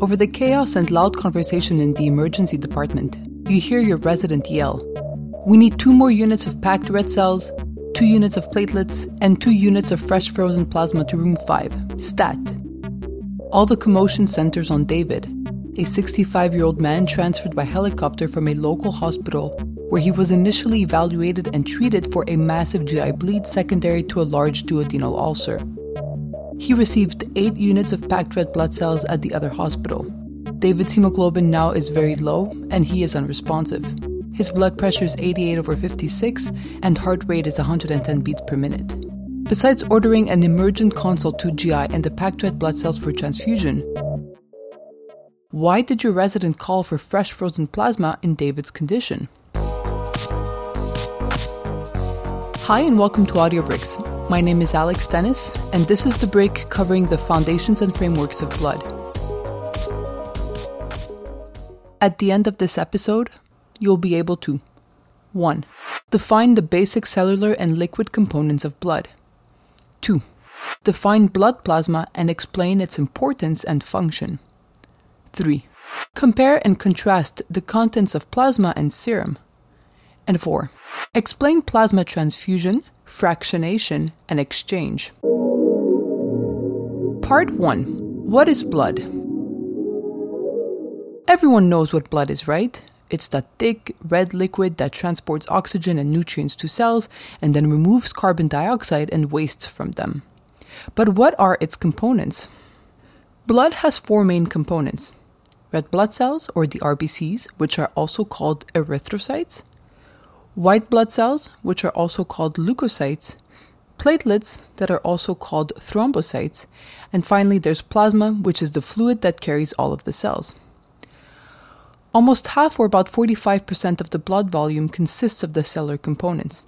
Over the chaos and loud conversation in the emergency department, you hear your resident yell We need two more units of packed red cells, two units of platelets, and two units of fresh frozen plasma to room 5. Stat. All the commotion centers on David, a 65 year old man transferred by helicopter from a local hospital where he was initially evaluated and treated for a massive GI bleed secondary to a large duodenal ulcer. He received 8 units of packed red blood cells at the other hospital. David's hemoglobin now is very low and he is unresponsive. His blood pressure is 88 over 56 and heart rate is 110 beats per minute. Besides ordering an emergent consult to GI and the packed red blood cells for transfusion, why did your resident call for fresh frozen plasma in David's condition? Hi, and welcome to Audio Bricks. My name is Alex Dennis, and this is the brick covering the foundations and frameworks of blood. At the end of this episode, you'll be able to 1. Define the basic cellular and liquid components of blood. 2. Define blood plasma and explain its importance and function. 3. Compare and contrast the contents of plasma and serum. And 4. Explain plasma transfusion, fractionation, and exchange. Part 1 What is blood? Everyone knows what blood is, right? It's that thick, red liquid that transports oxygen and nutrients to cells and then removes carbon dioxide and wastes from them. But what are its components? Blood has four main components red blood cells, or the RBCs, which are also called erythrocytes, white blood cells, which are also called leukocytes, platelets that are also called thrombocytes, and finally there's plasma, which is the fluid that carries all of the cells. Almost half, or about 45% of the blood volume, consists of the cellular components,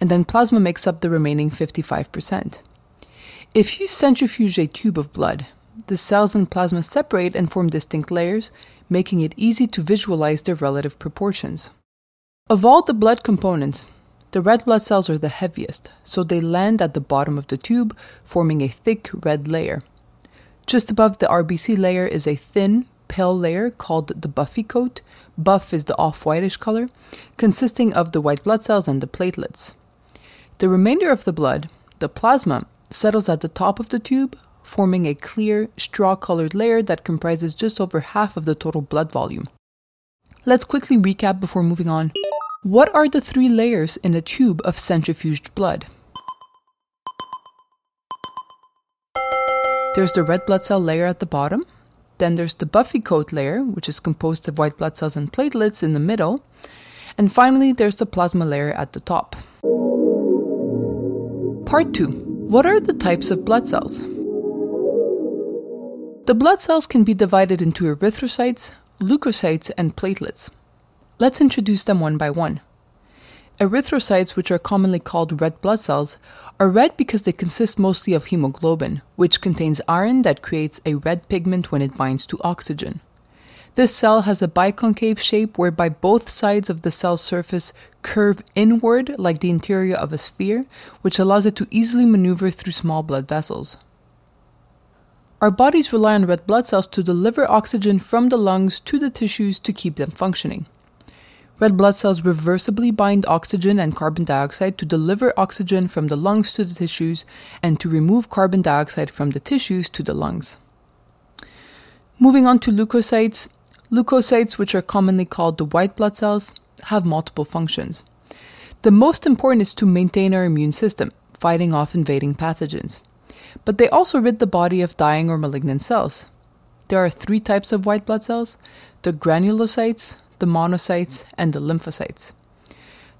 and then plasma makes up the remaining 55%. If you centrifuge a tube of blood, the cells and plasma separate and form distinct layers, making it easy to visualize their relative proportions. Of all the blood components, the red blood cells are the heaviest, so they land at the bottom of the tube, forming a thick red layer. Just above the RBC layer is a thin, pale layer called the buffy coat. Buff is the off whitish color, consisting of the white blood cells and the platelets. The remainder of the blood, the plasma, settles at the top of the tube, forming a clear, straw colored layer that comprises just over half of the total blood volume. Let's quickly recap before moving on. What are the three layers in a tube of centrifuged blood? There's the red blood cell layer at the bottom, then there's the buffy coat layer, which is composed of white blood cells and platelets in the middle. And finally, there's the plasma layer at the top. Part 2 What are the types of blood cells? The blood cells can be divided into erythrocytes, leukocytes, and platelets. Let's introduce them one by one. Erythrocytes, which are commonly called red blood cells, are red because they consist mostly of hemoglobin, which contains iron that creates a red pigment when it binds to oxygen. This cell has a biconcave shape whereby both sides of the cell surface curve inward like the interior of a sphere, which allows it to easily maneuver through small blood vessels. Our bodies rely on red blood cells to deliver oxygen from the lungs to the tissues to keep them functioning. Red blood cells reversibly bind oxygen and carbon dioxide to deliver oxygen from the lungs to the tissues and to remove carbon dioxide from the tissues to the lungs. Moving on to leukocytes, leukocytes, which are commonly called the white blood cells, have multiple functions. The most important is to maintain our immune system, fighting off invading pathogens. But they also rid the body of dying or malignant cells. There are three types of white blood cells the granulocytes, the monocytes, and the lymphocytes.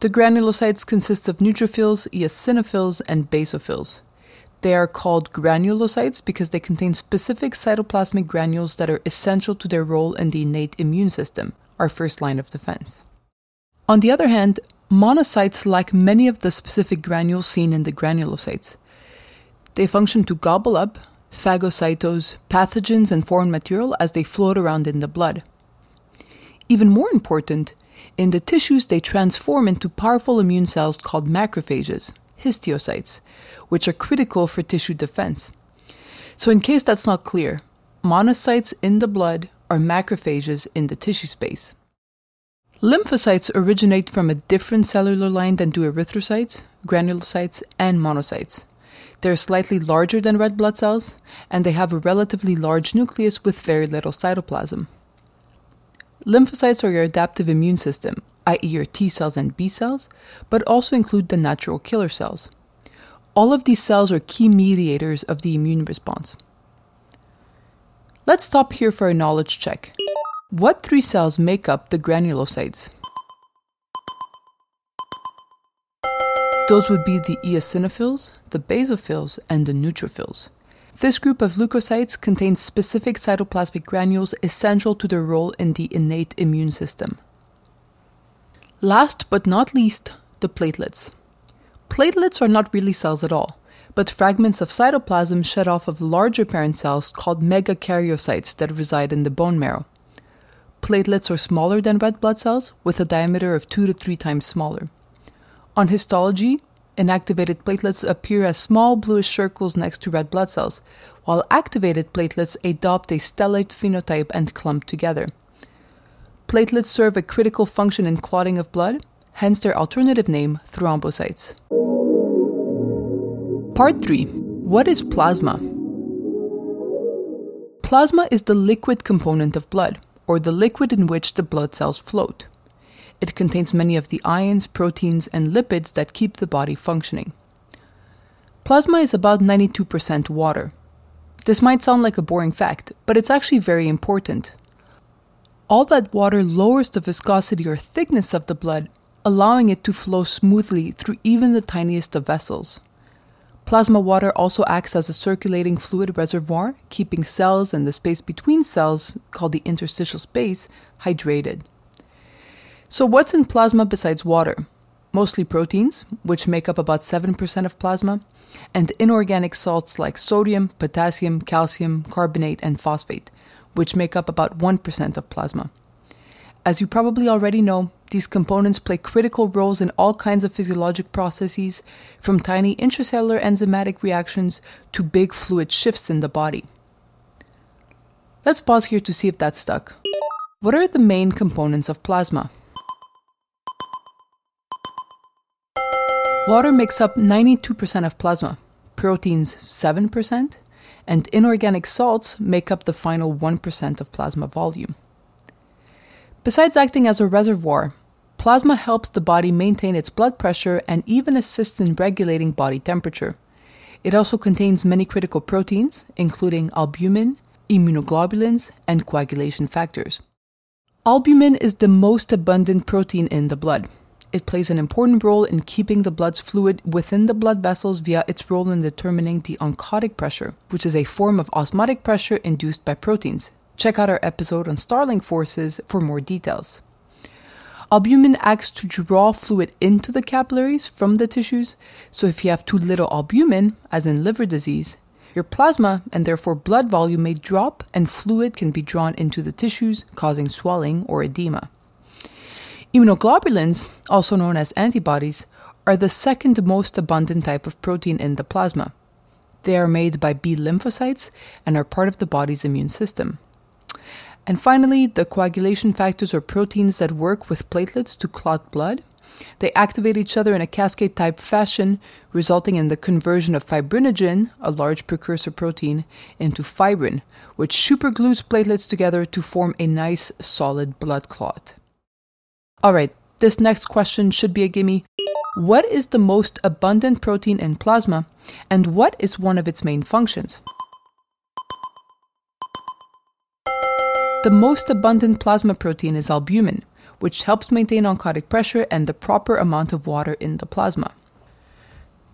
The granulocytes consist of neutrophils, eosinophils, and basophils. They are called granulocytes because they contain specific cytoplasmic granules that are essential to their role in the innate immune system, our first line of defense. On the other hand, monocytes lack many of the specific granules seen in the granulocytes. They function to gobble up, phagocytose, pathogens and foreign material as they float around in the blood. Even more important, in the tissues they transform into powerful immune cells called macrophages, histiocytes, which are critical for tissue defense. So, in case that's not clear, monocytes in the blood are macrophages in the tissue space. Lymphocytes originate from a different cellular line than do erythrocytes, granulocytes, and monocytes. They're slightly larger than red blood cells, and they have a relatively large nucleus with very little cytoplasm. Lymphocytes are your adaptive immune system, i.e., your T cells and B cells, but also include the natural killer cells. All of these cells are key mediators of the immune response. Let's stop here for a knowledge check. What three cells make up the granulocytes? Those would be the eosinophils, the basophils, and the neutrophils. This group of leukocytes contains specific cytoplasmic granules essential to their role in the innate immune system. Last but not least, the platelets. Platelets are not really cells at all, but fragments of cytoplasm shed off of larger parent cells called megakaryocytes that reside in the bone marrow. Platelets are smaller than red blood cells, with a diameter of 2 to 3 times smaller. On histology, inactivated platelets appear as small bluish circles next to red blood cells, while activated platelets adopt a stellate phenotype and clump together. Platelets serve a critical function in clotting of blood, hence their alternative name, thrombocytes. Part 3 What is plasma? Plasma is the liquid component of blood or the liquid in which the blood cells float. It contains many of the ions, proteins, and lipids that keep the body functioning. Plasma is about 92% water. This might sound like a boring fact, but it's actually very important. All that water lowers the viscosity or thickness of the blood, allowing it to flow smoothly through even the tiniest of vessels. Plasma water also acts as a circulating fluid reservoir, keeping cells and the space between cells, called the interstitial space, hydrated. So, what's in plasma besides water? Mostly proteins, which make up about 7% of plasma, and inorganic salts like sodium, potassium, calcium, carbonate, and phosphate, which make up about 1% of plasma. As you probably already know, these components play critical roles in all kinds of physiologic processes, from tiny intracellular enzymatic reactions to big fluid shifts in the body. Let's pause here to see if that's stuck. What are the main components of plasma? Water makes up 92% of plasma, proteins 7%, and inorganic salts make up the final 1% of plasma volume. Besides acting as a reservoir, plasma helps the body maintain its blood pressure and even assists in regulating body temperature. It also contains many critical proteins, including albumin, immunoglobulins, and coagulation factors. Albumin is the most abundant protein in the blood. It plays an important role in keeping the blood's fluid within the blood vessels via its role in determining the oncotic pressure, which is a form of osmotic pressure induced by proteins, Check out our episode on Starling forces for more details. Albumin acts to draw fluid into the capillaries from the tissues, so if you have too little albumin, as in liver disease, your plasma and therefore blood volume may drop and fluid can be drawn into the tissues, causing swelling or edema. Immunoglobulins, also known as antibodies, are the second most abundant type of protein in the plasma. They are made by B lymphocytes and are part of the body's immune system. And finally, the coagulation factors are proteins that work with platelets to clot blood. They activate each other in a cascade type fashion, resulting in the conversion of fibrinogen, a large precursor protein, into fibrin, which superglues platelets together to form a nice solid blood clot. All right, this next question should be a gimme. What is the most abundant protein in plasma, and what is one of its main functions? The most abundant plasma protein is albumin, which helps maintain oncotic pressure and the proper amount of water in the plasma.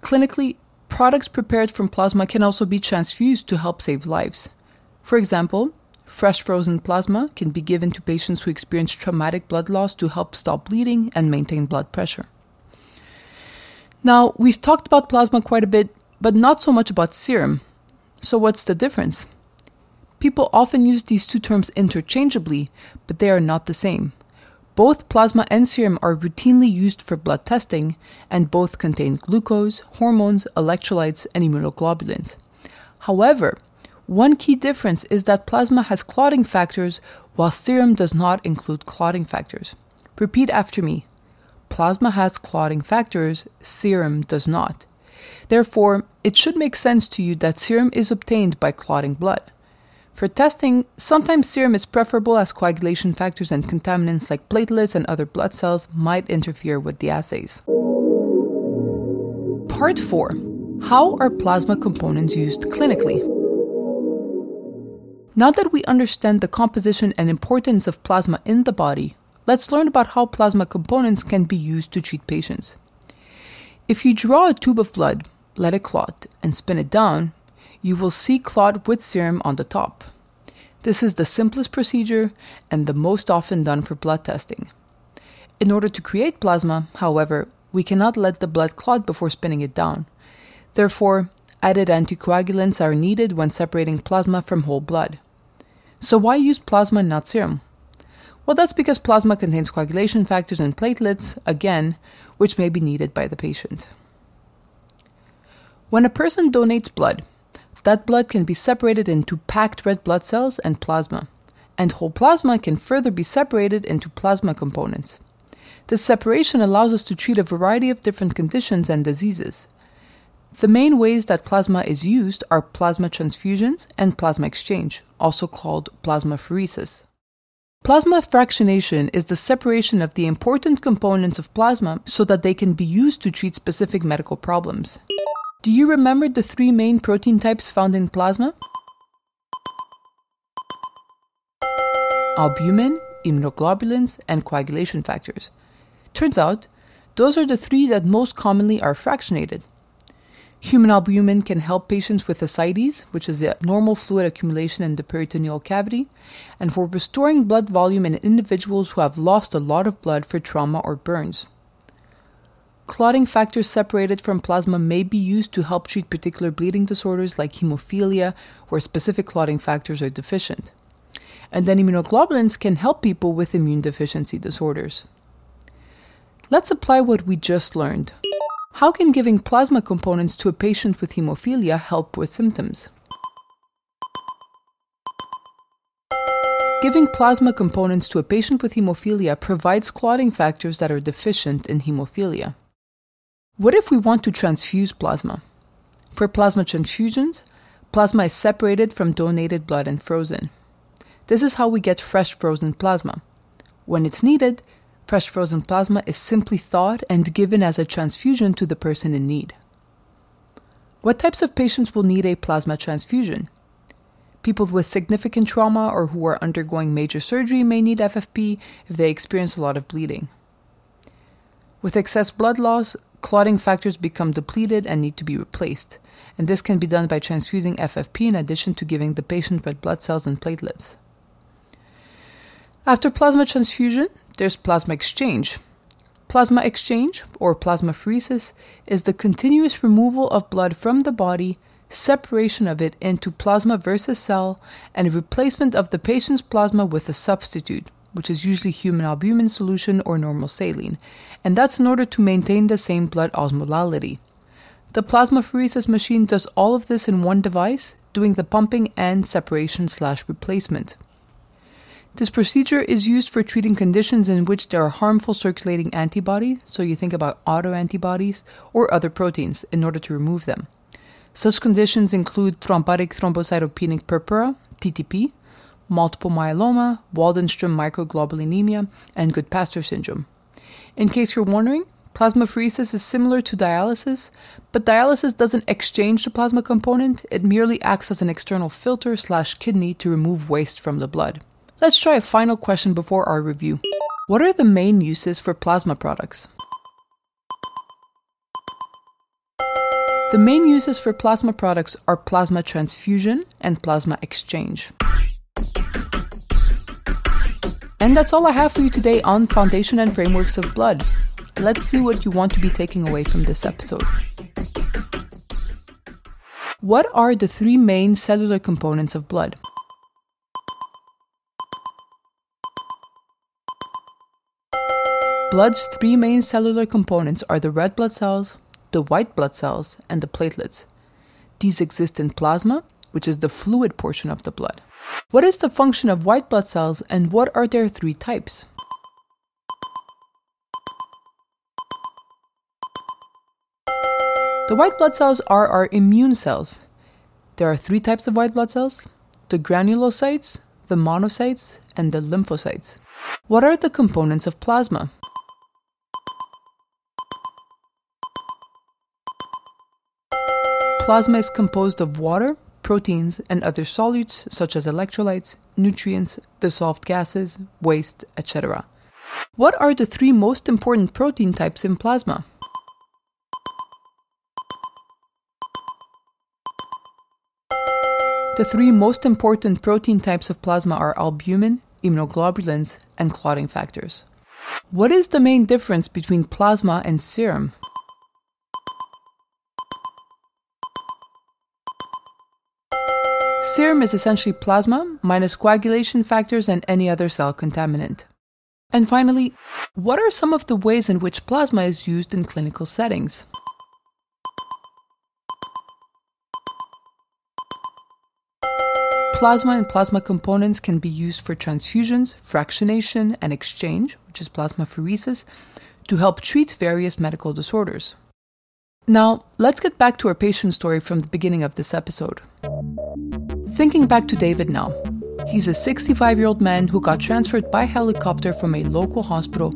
Clinically, products prepared from plasma can also be transfused to help save lives. For example, fresh frozen plasma can be given to patients who experience traumatic blood loss to help stop bleeding and maintain blood pressure. Now, we've talked about plasma quite a bit, but not so much about serum. So, what's the difference? People often use these two terms interchangeably, but they are not the same. Both plasma and serum are routinely used for blood testing, and both contain glucose, hormones, electrolytes, and immunoglobulins. However, One key difference is that plasma has clotting factors while serum does not include clotting factors. Repeat after me. Plasma has clotting factors, serum does not. Therefore, it should make sense to you that serum is obtained by clotting blood. For testing, sometimes serum is preferable as coagulation factors and contaminants like platelets and other blood cells might interfere with the assays. Part 4 How are plasma components used clinically? Now that we understand the composition and importance of plasma in the body, let's learn about how plasma components can be used to treat patients. If you draw a tube of blood, let it clot, and spin it down, you will see clot with serum on the top. This is the simplest procedure and the most often done for blood testing. In order to create plasma, however, we cannot let the blood clot before spinning it down. Therefore, added anticoagulants are needed when separating plasma from whole blood. So, why use plasma and not serum? Well, that's because plasma contains coagulation factors and platelets, again, which may be needed by the patient. When a person donates blood, that blood can be separated into packed red blood cells and plasma, and whole plasma can further be separated into plasma components. This separation allows us to treat a variety of different conditions and diseases, the main ways that plasma is used are plasma transfusions and plasma exchange, also called plasmapheresis. Plasma fractionation is the separation of the important components of plasma so that they can be used to treat specific medical problems. Do you remember the three main protein types found in plasma? Albumin, immunoglobulins, and coagulation factors. Turns out, those are the three that most commonly are fractionated. Human albumin can help patients with ascites, which is the normal fluid accumulation in the peritoneal cavity, and for restoring blood volume in individuals who have lost a lot of blood for trauma or burns. Clotting factors separated from plasma may be used to help treat particular bleeding disorders like hemophilia, where specific clotting factors are deficient. And then immunoglobulins can help people with immune deficiency disorders. Let's apply what we just learned. How can giving plasma components to a patient with hemophilia help with symptoms? Giving plasma components to a patient with hemophilia provides clotting factors that are deficient in hemophilia. What if we want to transfuse plasma? For plasma transfusions, plasma is separated from donated blood and frozen. This is how we get fresh frozen plasma. When it's needed, Fresh frozen plasma is simply thawed and given as a transfusion to the person in need. What types of patients will need a plasma transfusion? People with significant trauma or who are undergoing major surgery may need FFP if they experience a lot of bleeding. With excess blood loss, clotting factors become depleted and need to be replaced, and this can be done by transfusing FFP in addition to giving the patient red blood cells and platelets. After plasma transfusion, there's plasma exchange. Plasma exchange, or plasmapheresis, is the continuous removal of blood from the body, separation of it into plasma versus cell, and replacement of the patient's plasma with a substitute, which is usually human albumin solution or normal saline, and that's in order to maintain the same blood osmolality. The plasmapheresis machine does all of this in one device, doing the pumping and separation slash replacement. This procedure is used for treating conditions in which there are harmful circulating antibodies, so you think about autoantibodies, or other proteins, in order to remove them. Such conditions include thrombotic thrombocytopenic purpura, TTP, multiple myeloma, Waldenstrom microglobulinemia, and Goodpasture syndrome. In case you're wondering, plasmapheresis is similar to dialysis, but dialysis doesn't exchange the plasma component, it merely acts as an external filter slash kidney to remove waste from the blood. Let's try a final question before our review. What are the main uses for plasma products? The main uses for plasma products are plasma transfusion and plasma exchange. And that's all I have for you today on Foundation and Frameworks of Blood. Let's see what you want to be taking away from this episode. What are the three main cellular components of blood? Blood's three main cellular components are the red blood cells, the white blood cells, and the platelets. These exist in plasma, which is the fluid portion of the blood. What is the function of white blood cells and what are their three types? The white blood cells are our immune cells. There are three types of white blood cells the granulocytes, the monocytes, and the lymphocytes. What are the components of plasma? Plasma is composed of water, proteins, and other solutes such as electrolytes, nutrients, dissolved gases, waste, etc. What are the three most important protein types in plasma? The three most important protein types of plasma are albumin, immunoglobulins, and clotting factors. What is the main difference between plasma and serum? Serum is essentially plasma minus coagulation factors and any other cell contaminant. And finally, what are some of the ways in which plasma is used in clinical settings? Plasma and plasma components can be used for transfusions, fractionation, and exchange, which is plasmapheresis, to help treat various medical disorders. Now, let's get back to our patient story from the beginning of this episode. Thinking back to David now, he's a 65 year old man who got transferred by helicopter from a local hospital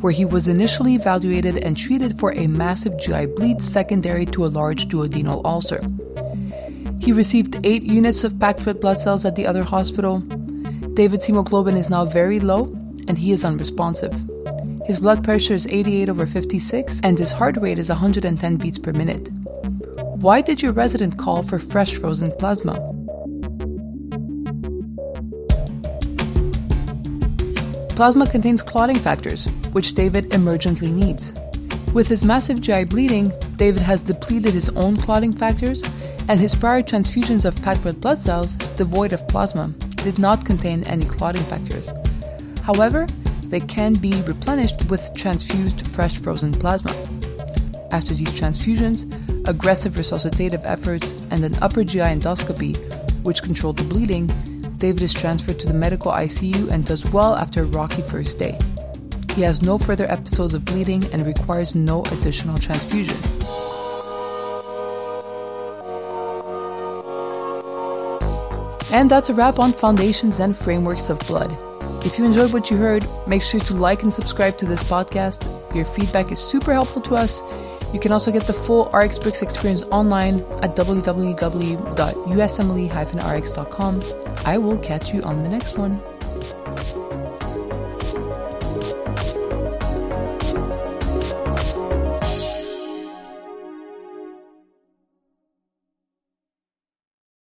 where he was initially evaluated and treated for a massive GI bleed secondary to a large duodenal ulcer. He received 8 units of packed red blood cells at the other hospital. David's hemoglobin is now very low and he is unresponsive. His blood pressure is 88 over 56 and his heart rate is 110 beats per minute. Why did your resident call for fresh frozen plasma? Plasma contains clotting factors, which David emergently needs. With his massive GI bleeding, David has depleted his own clotting factors and his prior transfusions of packed red blood cells, devoid of plasma, did not contain any clotting factors. However, they can be replenished with transfused fresh frozen plasma. After these transfusions, aggressive resuscitative efforts, and an upper GI endoscopy, which controlled the bleeding, David is transferred to the medical ICU and does well after a rocky first day. He has no further episodes of bleeding and requires no additional transfusion. And that's a wrap on foundations and frameworks of blood. If you enjoyed what you heard, make sure to like and subscribe to this podcast. Your feedback is super helpful to us. You can also get the full RX RxBricks experience online at www.usmle-rx.com. I will catch you on the next one.